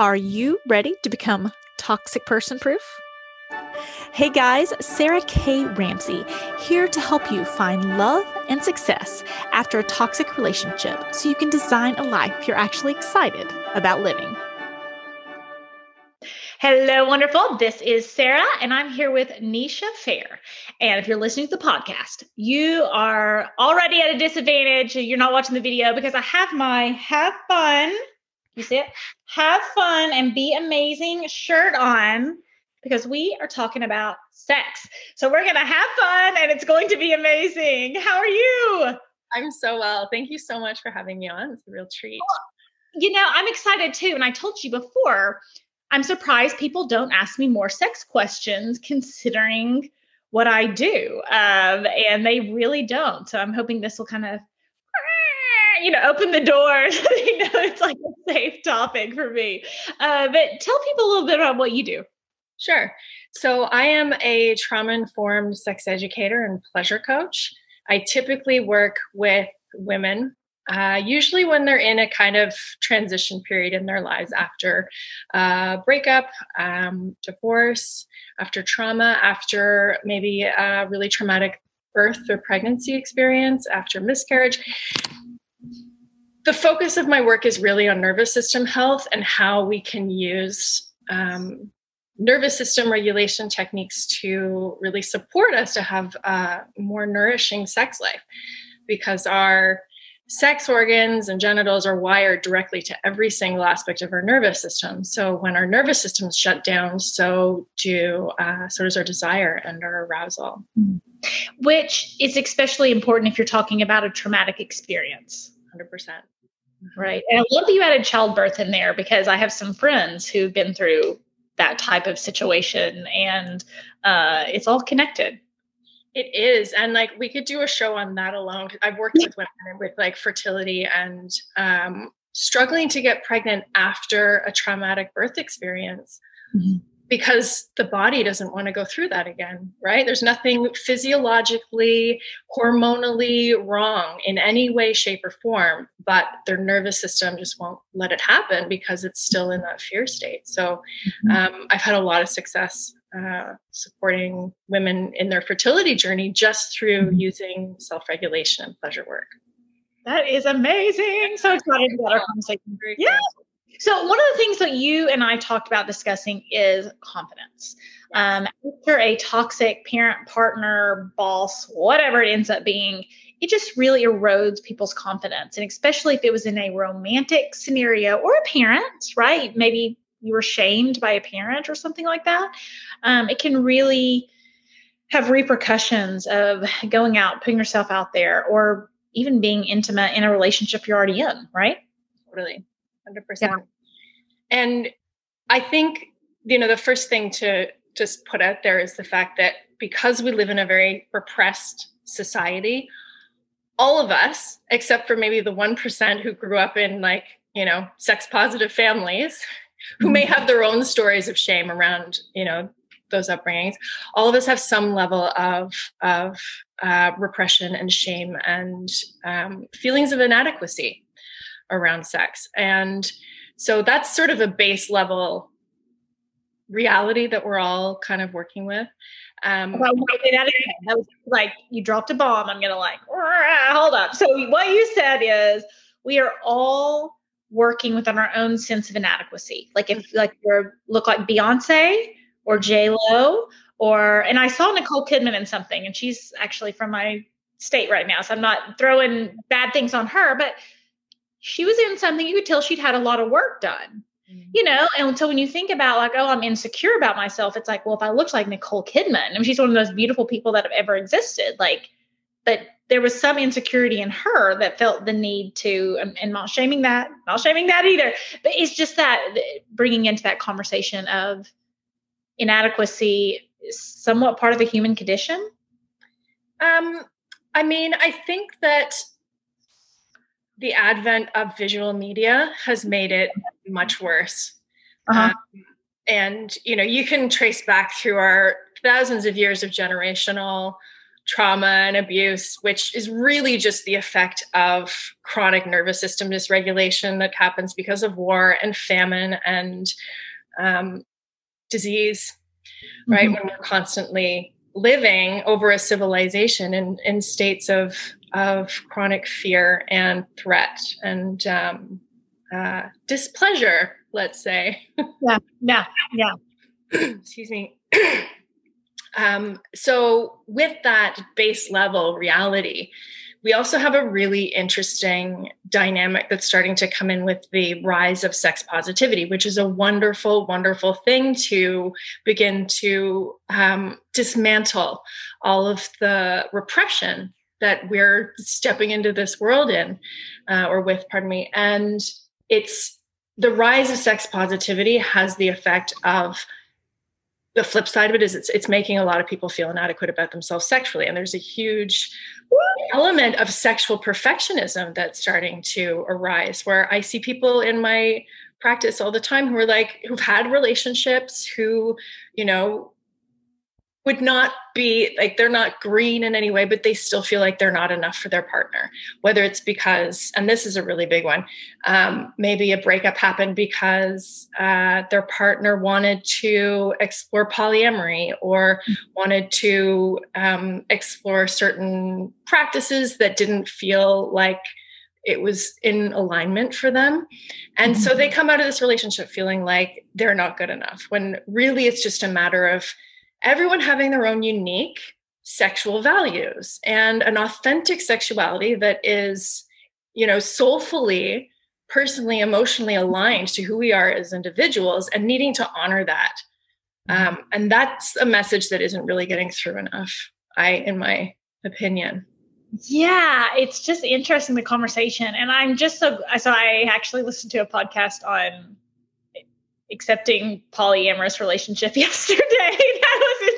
Are you ready to become toxic person proof? Hey guys, Sarah K. Ramsey here to help you find love and success after a toxic relationship so you can design a life you're actually excited about living. Hello, wonderful. This is Sarah, and I'm here with Nisha Fair. And if you're listening to the podcast, you are already at a disadvantage. You're not watching the video because I have my have fun you see it? Have fun and be amazing shirt on because we are talking about sex. So we're going to have fun and it's going to be amazing. How are you? I'm so well. Thank you so much for having me on. It's a real treat. You know, I'm excited too. And I told you before, I'm surprised people don't ask me more sex questions considering what I do. Um, and they really don't. So I'm hoping this will kind of you know, open the door. you know, it's like a safe topic for me. Uh, but tell people a little bit about what you do. Sure. So I am a trauma informed sex educator and pleasure coach. I typically work with women, uh, usually when they're in a kind of transition period in their lives after uh, breakup, um, divorce, after trauma, after maybe a really traumatic birth or pregnancy experience, after miscarriage the focus of my work is really on nervous system health and how we can use um, nervous system regulation techniques to really support us to have a more nourishing sex life because our sex organs and genitals are wired directly to every single aspect of our nervous system. So when our nervous system is shut down, so do uh, so does our desire and our arousal. Which is especially important if you're talking about a traumatic experience. 100%. Right. And I love that you added childbirth in there because I have some friends who've been through that type of situation and uh, it's all connected. It is. And like we could do a show on that alone. I've worked with women with like fertility and um, struggling to get pregnant after a traumatic birth experience. Mm-hmm because the body doesn't want to go through that again, right? There's nothing physiologically, hormonally wrong in any way, shape, or form, but their nervous system just won't let it happen because it's still in that fear state. So mm-hmm. um, I've had a lot of success uh, supporting women in their fertility journey just through mm-hmm. using self regulation and pleasure work. That is amazing. So excited about our conversation. Yeah. So, one of the things that you and I talked about discussing is confidence. Um, after a toxic parent, partner, boss, whatever it ends up being, it just really erodes people's confidence. And especially if it was in a romantic scenario or a parent, right? Maybe you were shamed by a parent or something like that. Um, it can really have repercussions of going out, putting yourself out there, or even being intimate in a relationship you're already in, right? Totally. 100%. Yeah. And I think, you know, the first thing to just put out there is the fact that because we live in a very repressed society, all of us, except for maybe the 1% who grew up in like, you know, sex positive families, who may mm-hmm. have their own stories of shame around, you know, those upbringings, all of us have some level of, of uh, repression and shame and um, feelings of inadequacy around sex. And so that's sort of a base level reality that we're all kind of working with. Um, well, that, that was like you dropped a bomb. I'm gonna like hold up. So what you said is we are all working within our own sense of inadequacy. Like if like you look like Beyonce or J Lo or and I saw Nicole Kidman in something, and she's actually from my state right now, so I'm not throwing bad things on her, but she was in something you could tell she'd had a lot of work done mm-hmm. you know and so when you think about like oh i'm insecure about myself it's like well if i looked like nicole kidman I mean, she's one of the most beautiful people that have ever existed like but there was some insecurity in her that felt the need to and not shaming that not shaming that either but it's just that bringing into that conversation of inadequacy is somewhat part of the human condition um i mean i think that the advent of visual media has made it much worse. Uh-huh. Um, and you know, you can trace back through our thousands of years of generational trauma and abuse, which is really just the effect of chronic nervous system dysregulation that happens because of war and famine and um, disease, mm-hmm. right? When we're constantly living over a civilization in, in states of of chronic fear and threat and um, uh, displeasure, let's say. Yeah, yeah, yeah. Excuse me. um, so, with that base level reality, we also have a really interesting dynamic that's starting to come in with the rise of sex positivity, which is a wonderful, wonderful thing to begin to um, dismantle all of the repression that we're stepping into this world in uh, or with, pardon me. And it's the rise of sex positivity has the effect of the flip side of it is it's it's making a lot of people feel inadequate about themselves sexually and there's a huge element of sexual perfectionism that's starting to arise where i see people in my practice all the time who are like who've had relationships who you know would not be like they're not green in any way, but they still feel like they're not enough for their partner. Whether it's because, and this is a really big one, um, maybe a breakup happened because uh, their partner wanted to explore polyamory or wanted to um, explore certain practices that didn't feel like it was in alignment for them. And so they mm-hmm. come out of this relationship feeling like they're not good enough when really it's just a matter of everyone having their own unique sexual values and an authentic sexuality that is, you know, soulfully, personally, emotionally aligned to who we are as individuals and needing to honor that. Mm-hmm. Um, and that's a message that isn't really getting through enough, I, in my opinion. Yeah, it's just interesting the conversation. And I'm just so so I actually listened to a podcast on accepting polyamorous relationship yesterday.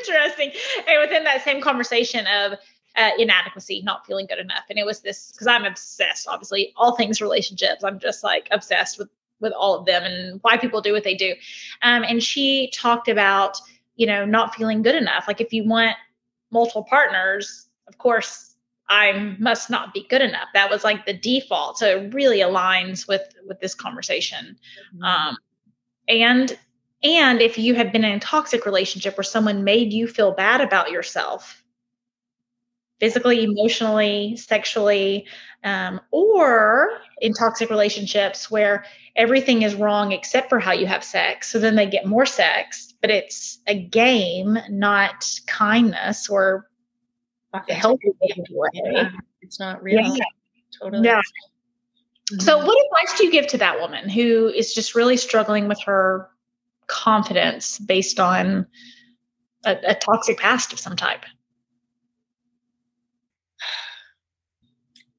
Interesting. And within that same conversation of uh, inadequacy, not feeling good enough. And it was this because I'm obsessed, obviously, all things relationships. I'm just like obsessed with with all of them and why people do what they do. Um, and she talked about, you know, not feeling good enough. Like if you want multiple partners, of course, I must not be good enough. That was like the default. So it really aligns with with this conversation. Mm-hmm. Um, and and if you have been in a toxic relationship where someone made you feel bad about yourself physically emotionally sexually um, or in toxic relationships where everything is wrong except for how you have sex so then they get more sex but it's a game not kindness or a healthy way. Yeah, it's not real. Yeah. totally. Yeah. So, mm-hmm. what advice do you give to that woman who is just really struggling with her confidence based on a, a toxic past of some type?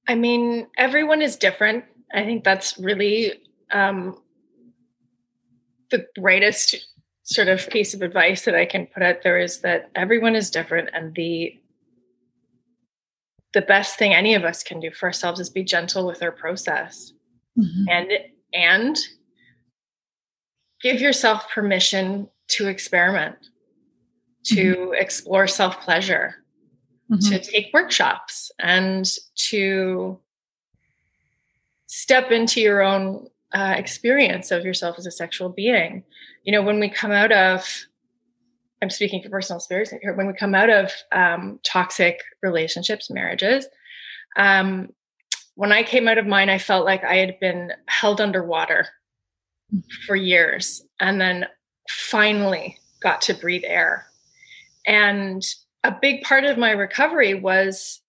I mean, everyone is different. I think that's really um, the greatest sort of piece of advice that I can put out there is that everyone is different, and the the best thing any of us can do for ourselves is be gentle with our process mm-hmm. and and give yourself permission to experiment to mm-hmm. explore self pleasure mm-hmm. to take workshops and to step into your own uh, experience of yourself as a sexual being you know when we come out of I'm speaking for personal experience here. When we come out of um, toxic relationships, marriages, um, when I came out of mine, I felt like I had been held underwater for years and then finally got to breathe air. And a big part of my recovery was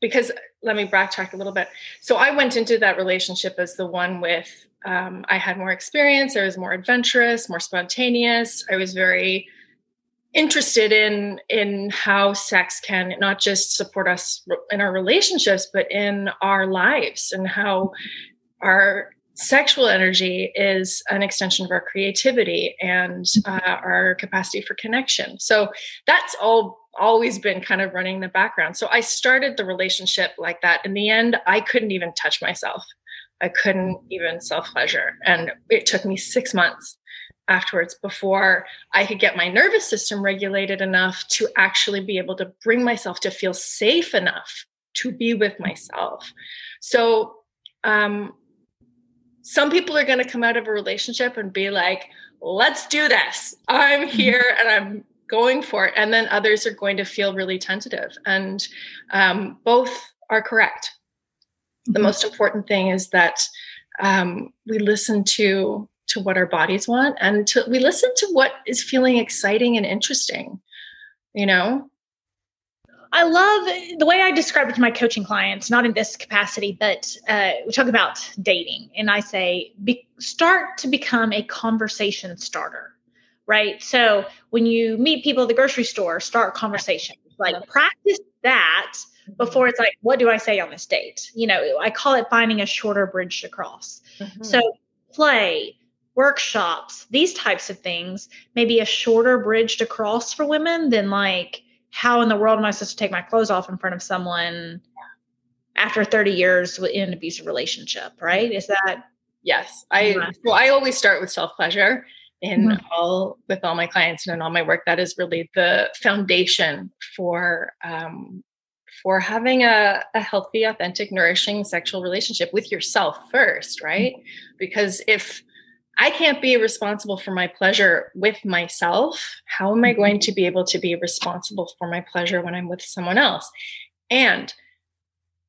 because let me backtrack a little bit. So I went into that relationship as the one with um, I had more experience, I was more adventurous, more spontaneous. I was very interested in in how sex can not just support us in our relationships but in our lives and how our sexual energy is an extension of our creativity and uh, our capacity for connection. So that's all always been kind of running the background. So i started the relationship like that. In the end i couldn't even touch myself. I couldn't even self pleasure and it took me six months afterwards before I could get my nervous system regulated enough to actually be able to bring myself to feel safe enough to be with myself. So, um, some people are going to come out of a relationship and be like, let's do this. I'm mm-hmm. here and I'm going for it. And then others are going to feel really tentative. And um, both are correct. The mm-hmm. most important thing is that um, we listen to to what our bodies want and to, we listen to what is feeling exciting and interesting you know I love the way I describe it to my coaching clients, not in this capacity, but uh, we talk about dating. And I say, be, start to become a conversation starter, right? So when you meet people at the grocery store, start conversations. Like practice that before it's like, what do I say on this date? You know, I call it finding a shorter bridge to cross. Mm-hmm. So play, workshops, these types of things, maybe a shorter bridge to cross for women than like, how in the world am I supposed to take my clothes off in front of someone after 30 years in an abusive relationship, right? Is that Yes. I well, I always start with self-pleasure in mm-hmm. all with all my clients and in all my work. That is really the foundation for um, for having a, a healthy, authentic, nourishing sexual relationship with yourself first, right? Mm-hmm. Because if I can't be responsible for my pleasure with myself. How am I going mm-hmm. to be able to be responsible for my pleasure when I'm with someone else? And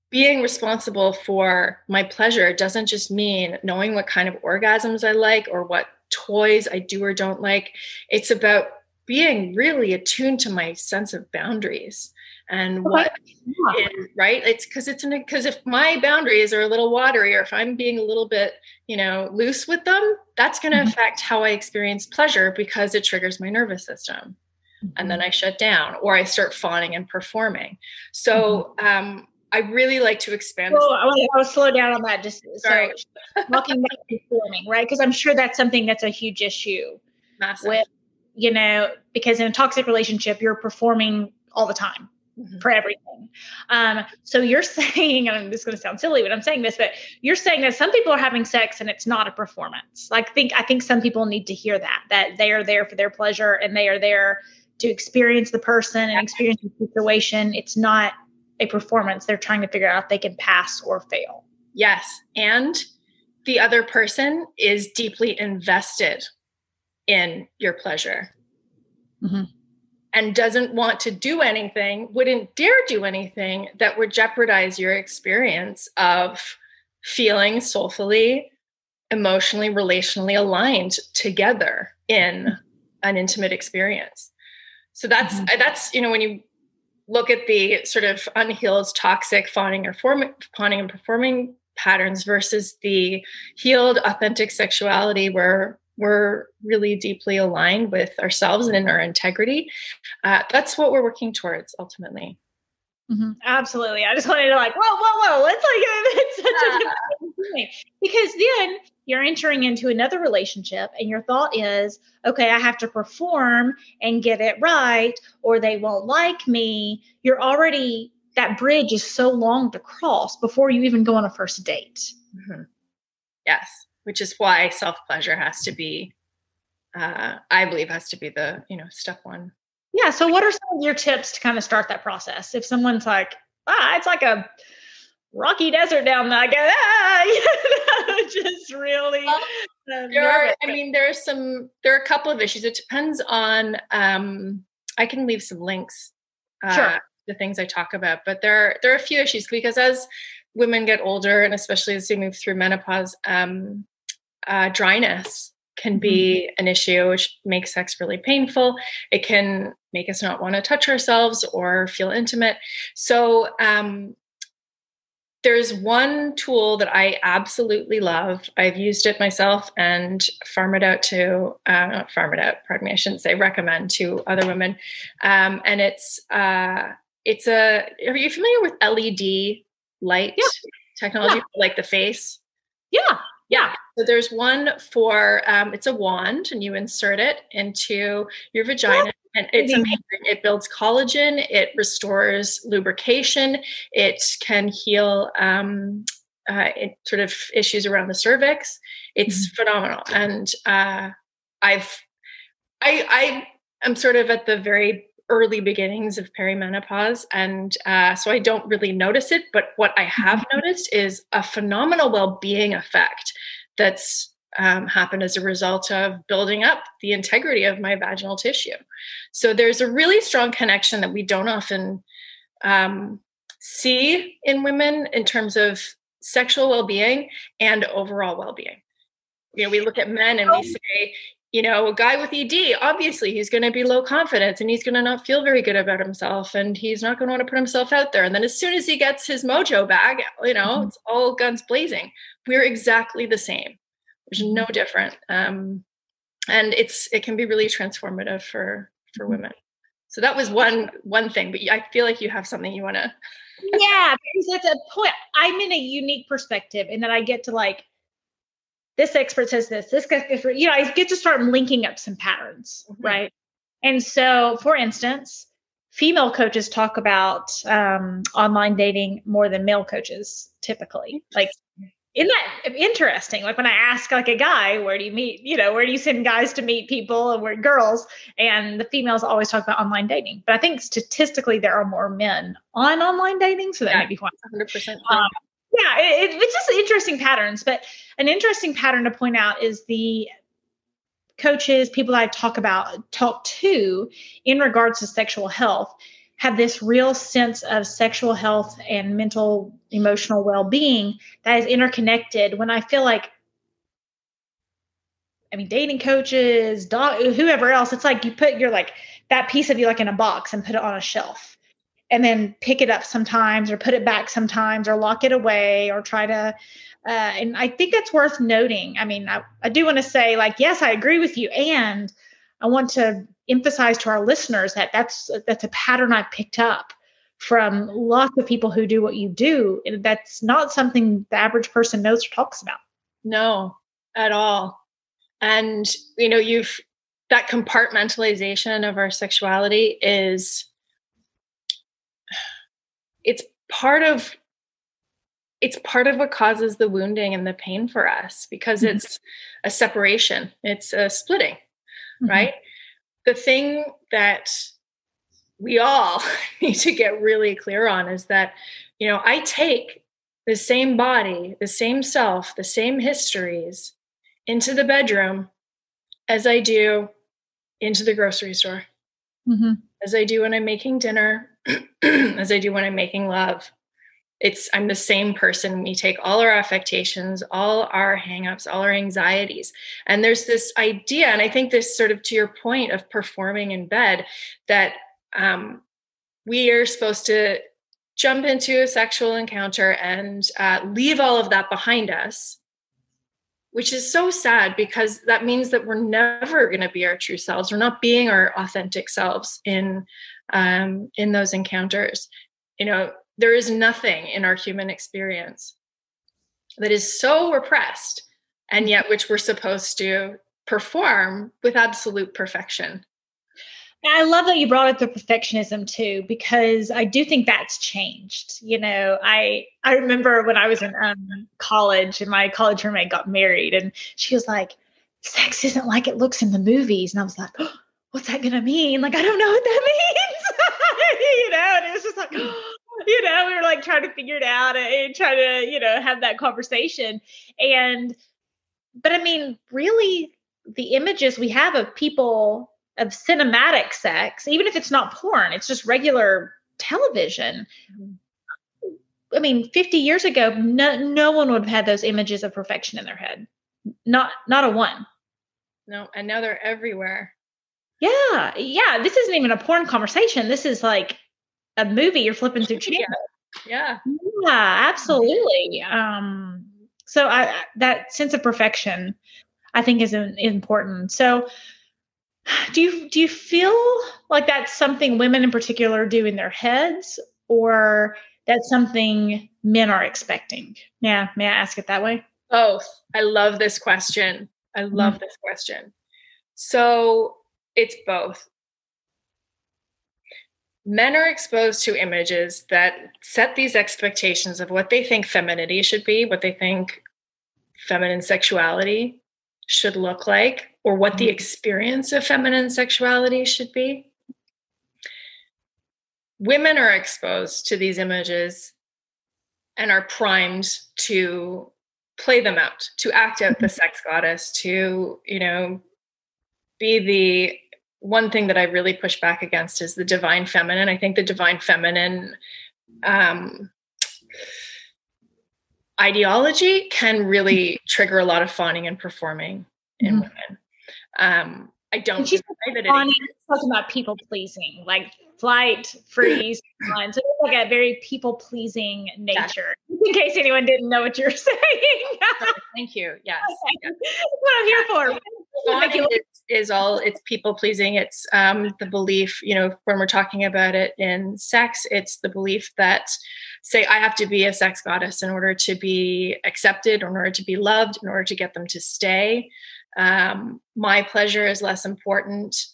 being responsible for my pleasure doesn't just mean knowing what kind of orgasms I like or what toys I do or don't like. It's about being really attuned to my sense of boundaries and what is, right it's because it's because if my boundaries are a little watery or if i'm being a little bit you know loose with them that's going to mm-hmm. affect how i experience pleasure because it triggers my nervous system mm-hmm. and then mm-hmm. i shut down or i start fawning and performing so mm-hmm. um, I really like to expand. Well, I want to slow down on that. Just Sorry. so talking about performing, right? Because I'm sure that's something that's a huge issue Massive. with, you know, because in a toxic relationship, you're performing all the time mm-hmm. for everything. Um, so you're saying, and this is going to sound silly when I'm saying this, but you're saying that some people are having sex and it's not a performance. Like, think I think some people need to hear that that they are there for their pleasure and they are there to experience the person and experience the situation. It's not a performance. They're trying to figure out if they can pass or fail. Yes, and the other person is deeply invested in your pleasure. Mm-hmm and doesn't want to do anything, wouldn't dare do anything that would jeopardize your experience of feeling soulfully, emotionally, relationally aligned together in an intimate experience. So that's mm-hmm. that's you know when you look at the sort of unhealed, toxic fawning or form, fawning and performing patterns versus the healed, authentic sexuality where we're really deeply aligned with ourselves and in our integrity. Uh, that's what we're working towards ultimately. Mm-hmm. Absolutely. I just wanted to like, whoa, whoa, whoa. It's like it's such a thing because then you're entering into another relationship and your thought is, okay, I have to perform and get it right, or they won't like me. You're already that bridge is so long to cross before you even go on a first date. Mm-hmm. Yes which is why self pleasure has to be uh, i believe has to be the you know step one. Yeah so what are some of your tips to kind of start that process? If someone's like ah it's like a rocky desert down there i go ah you know, just really well, uh, there are, i mean there are some there are a couple of issues. It depends on um i can leave some links uh, sure. the things i talk about but there are there are a few issues because as women get older and especially as they move through menopause um uh, dryness can be mm-hmm. an issue, which makes sex really painful. It can make us not want to touch ourselves or feel intimate. So, um, there's one tool that I absolutely love. I've used it myself and farm it out to, uh, not farm it out, pardon me, I shouldn't say recommend to other women. Um, and it's, uh, it's a, are you familiar with LED light yeah. technology, yeah. like the face? Yeah. Yeah. So there's one for um, it's a wand, and you insert it into your vagina. And it's amazing. It builds collagen. It restores lubrication. It can heal um, uh, it, sort of issues around the cervix. It's mm-hmm. phenomenal. And uh, I've I I am sort of at the very early beginnings of perimenopause and uh, so i don't really notice it but what i have mm-hmm. noticed is a phenomenal well-being effect that's um, happened as a result of building up the integrity of my vaginal tissue. So there's a really strong connection that we don't often um, see in women in terms of sexual well-being and overall well-being. You know we look at men and we say you know, a guy with ED, obviously he's going to be low confidence and he's going to not feel very good about himself and he's not going to want to put himself out there. And then as soon as he gets his mojo back, you know, mm-hmm. it's all guns blazing. We're exactly the same. There's no mm-hmm. different. Um, and it's it can be really transformative for for mm-hmm. women. So that was one one thing, but I feel like you have something you want to Yeah, because that's a point. I'm in a unique perspective in that I get to like this expert says this, this different. You know, I get to start linking up some patterns, mm-hmm. right? And so, for instance, female coaches talk about um, online dating more than male coaches typically. Like, isn't that interesting? Like when I ask like a guy, where do you meet? You know, where do you send guys to meet people and where girls? And the females always talk about online dating. But I think statistically there are more men on online dating, so that yeah, may be one. Hundred percent. Yeah, it, it's just interesting patterns. But an interesting pattern to point out is the coaches, people I talk about, talk to in regards to sexual health, have this real sense of sexual health and mental, emotional well being that is interconnected. When I feel like, I mean, dating coaches, dog, whoever else, it's like you put your like that piece of you like in a box and put it on a shelf and then pick it up sometimes or put it back sometimes or lock it away or try to uh, and i think that's worth noting. I mean I, I do want to say like yes i agree with you. And i want to emphasize to our listeners that that's that's a pattern i picked up from lots of people who do what you do And that's not something the average person knows or talks about. No at all. And you know you've that compartmentalization of our sexuality is it's part of it's part of what causes the wounding and the pain for us because mm-hmm. it's a separation it's a splitting mm-hmm. right the thing that we all need to get really clear on is that you know i take the same body the same self the same histories into the bedroom as i do into the grocery store mm-hmm. as i do when i'm making dinner as I do when I'm making love. It's I'm the same person. We take all our affectations, all our hangups, all our anxieties. And there's this idea, and I think this sort of to your point of performing in bed, that um, we are supposed to jump into a sexual encounter and uh, leave all of that behind us which is so sad because that means that we're never going to be our true selves. We're not being our authentic selves in um, in those encounters. You know, there is nothing in our human experience that is so repressed, and yet which we're supposed to perform with absolute perfection. I love that you brought up the perfectionism too, because I do think that's changed. You know, I I remember when I was in um, college and my college roommate got married, and she was like, "Sex isn't like it looks in the movies," and I was like, oh, "What's that gonna mean? Like, I don't know what that means." You know, and it was just like. you know, we were like trying to figure it out and trying to, you know, have that conversation. And, but I mean, really, the images we have of people of cinematic sex, even if it's not porn, it's just regular television. Mm-hmm. I mean, 50 years ago, no, no one would have had those images of perfection in their head. Not not a one. No, and now they're everywhere. Yeah, yeah. This isn't even a porn conversation. This is like a movie you're flipping through channels. Yeah. Yeah, absolutely. Um, so I that sense of perfection, I think, is important. So do you do you feel like that's something women in particular do in their heads or that's something men are expecting yeah may i ask it that way both i love this question i love mm-hmm. this question so it's both men are exposed to images that set these expectations of what they think femininity should be what they think feminine sexuality should look like or what the mm-hmm. experience of feminine sexuality should be. Women are exposed to these images and are primed to play them out, to act out the mm-hmm. sex goddess, to, you know, be the one thing that I really push back against is the divine feminine. I think the divine feminine um, ideology can really trigger a lot of fawning and performing in mm-hmm. women. Um, I don't she's talking about people pleasing, like flight, freeze, so it's like a very people pleasing nature. In case anyone didn't know what you're saying. Thank you. Yes. Okay. Yes. what I'm here for. Is, is all it's people pleasing. It's um, the belief, you know, when we're talking about it in sex, it's the belief that say I have to be a sex goddess in order to be accepted, in order to be loved, in order to get them to stay um, my pleasure is less important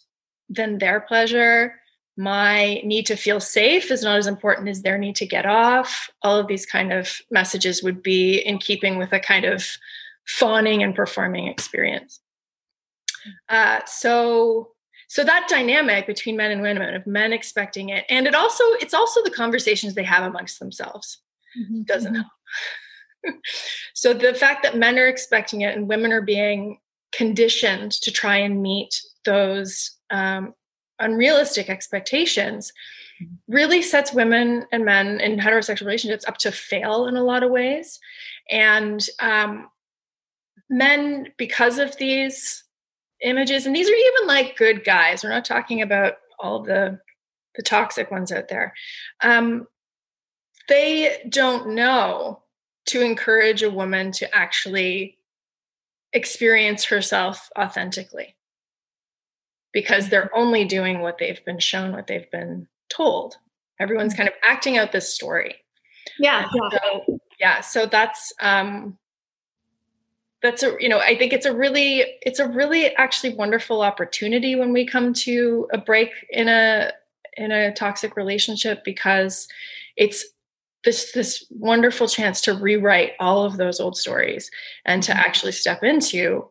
than their pleasure my need to feel safe is not as important as their need to get off all of these kind of messages would be in keeping with a kind of fawning and performing experience uh, so so that dynamic between men and women of men expecting it and it also it's also the conversations they have amongst themselves mm-hmm. doesn't mm-hmm. help so the fact that men are expecting it and women are being conditioned to try and meet those um, unrealistic expectations mm-hmm. really sets women and men in heterosexual relationships up to fail in a lot of ways and um, men because of these images and these are even like good guys we're not talking about all the the toxic ones out there um, they don't know to encourage a woman to actually experience herself authentically because they're only doing what they've been shown, what they've been told. Everyone's mm-hmm. kind of acting out this story. Yeah. yeah. So, yeah. So that's um that's a you know i think it's a really it's a really actually wonderful opportunity when we come to a break in a in a toxic relationship because it's this this wonderful chance to rewrite all of those old stories and to mm-hmm. actually step into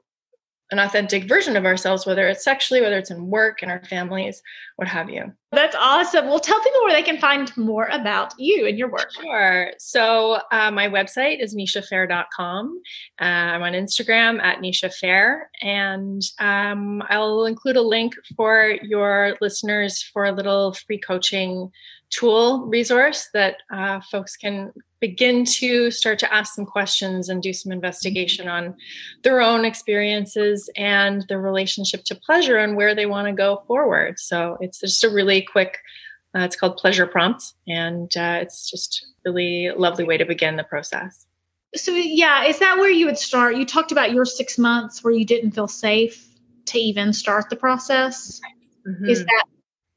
an authentic version of ourselves, whether it's sexually, whether it's in work, in our families, what have you. That's awesome. Well, tell people where they can find more about you and your work. Sure. So, uh, my website is nishafair.com. Uh, I'm on Instagram at nishafair, and um, I'll include a link for your listeners for a little free coaching tool resource that uh, folks can begin to start to ask some questions and do some investigation on their own experiences and their relationship to pleasure and where they want to go forward. So it's just a really quick, uh, it's called Pleasure Prompts, and uh, it's just really lovely way to begin the process. So, yeah, is that where you would start? You talked about your six months where you didn't feel safe to even start the process. Mm-hmm. Is that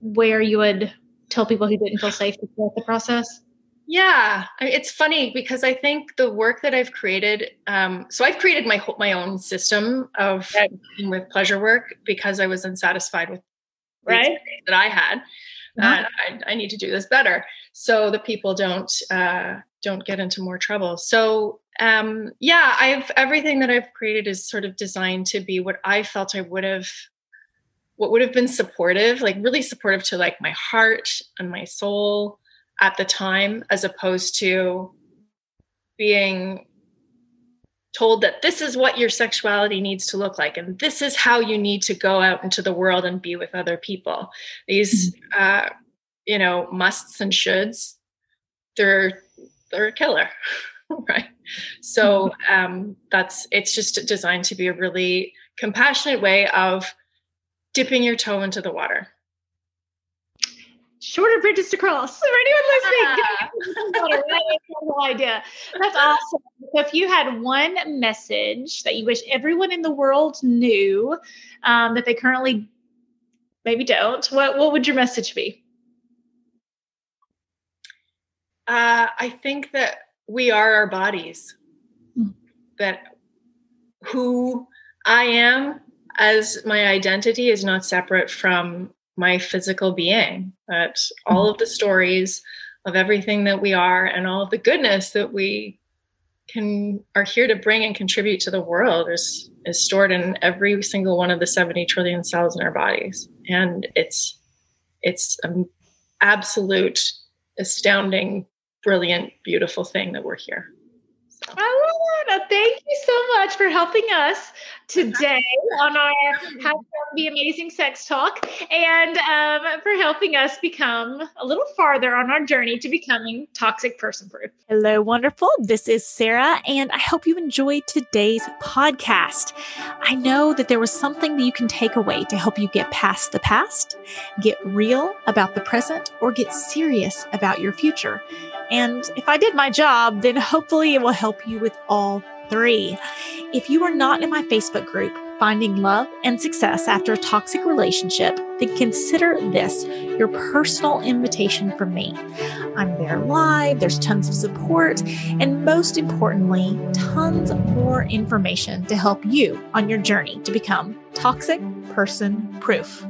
where you would tell people who didn't feel safe to start the process? Yeah, it's funny because I think the work that I've created. Um, so I've created my my own system of right. with pleasure work because I was unsatisfied with right that I had. Uh-huh. I, I, need to do this better so that people don't uh, don't get into more trouble. So um, yeah, I've everything that I've created is sort of designed to be what I felt I would have what would have been supportive, like really supportive to like my heart and my soul at the time as opposed to being told that this is what your sexuality needs to look like and this is how you need to go out into the world and be with other people these mm-hmm. uh, you know musts and shoulds they're they're a killer right so um, that's it's just designed to be a really compassionate way of dipping your toe into the water shorter bridges to cross for anyone listening. idea. That's awesome. So if you had one message that you wish everyone in the world knew um, that they currently maybe don't, what what would your message be? Uh, I think that we are our bodies. Mm. That who I am as my identity is not separate from my physical being, that all of the stories of everything that we are and all of the goodness that we can are here to bring and contribute to the world is is stored in every single one of the 70 trillion cells in our bodies. And it's it's an absolute astounding brilliant beautiful thing that we're here it. Thank you so much for helping us today on our to Be Amazing Sex Talk and um, for helping us become a little farther on our journey to becoming toxic person proof. Hello, wonderful. This is Sarah, and I hope you enjoyed today's podcast. I know that there was something that you can take away to help you get past the past, get real about the present, or get serious about your future. And if I did my job, then hopefully it will help you with all three. If you are not in my Facebook group, Finding Love and Success After a Toxic Relationship, then consider this your personal invitation from me. I'm there live, there's tons of support, and most importantly, tons more information to help you on your journey to become toxic person proof.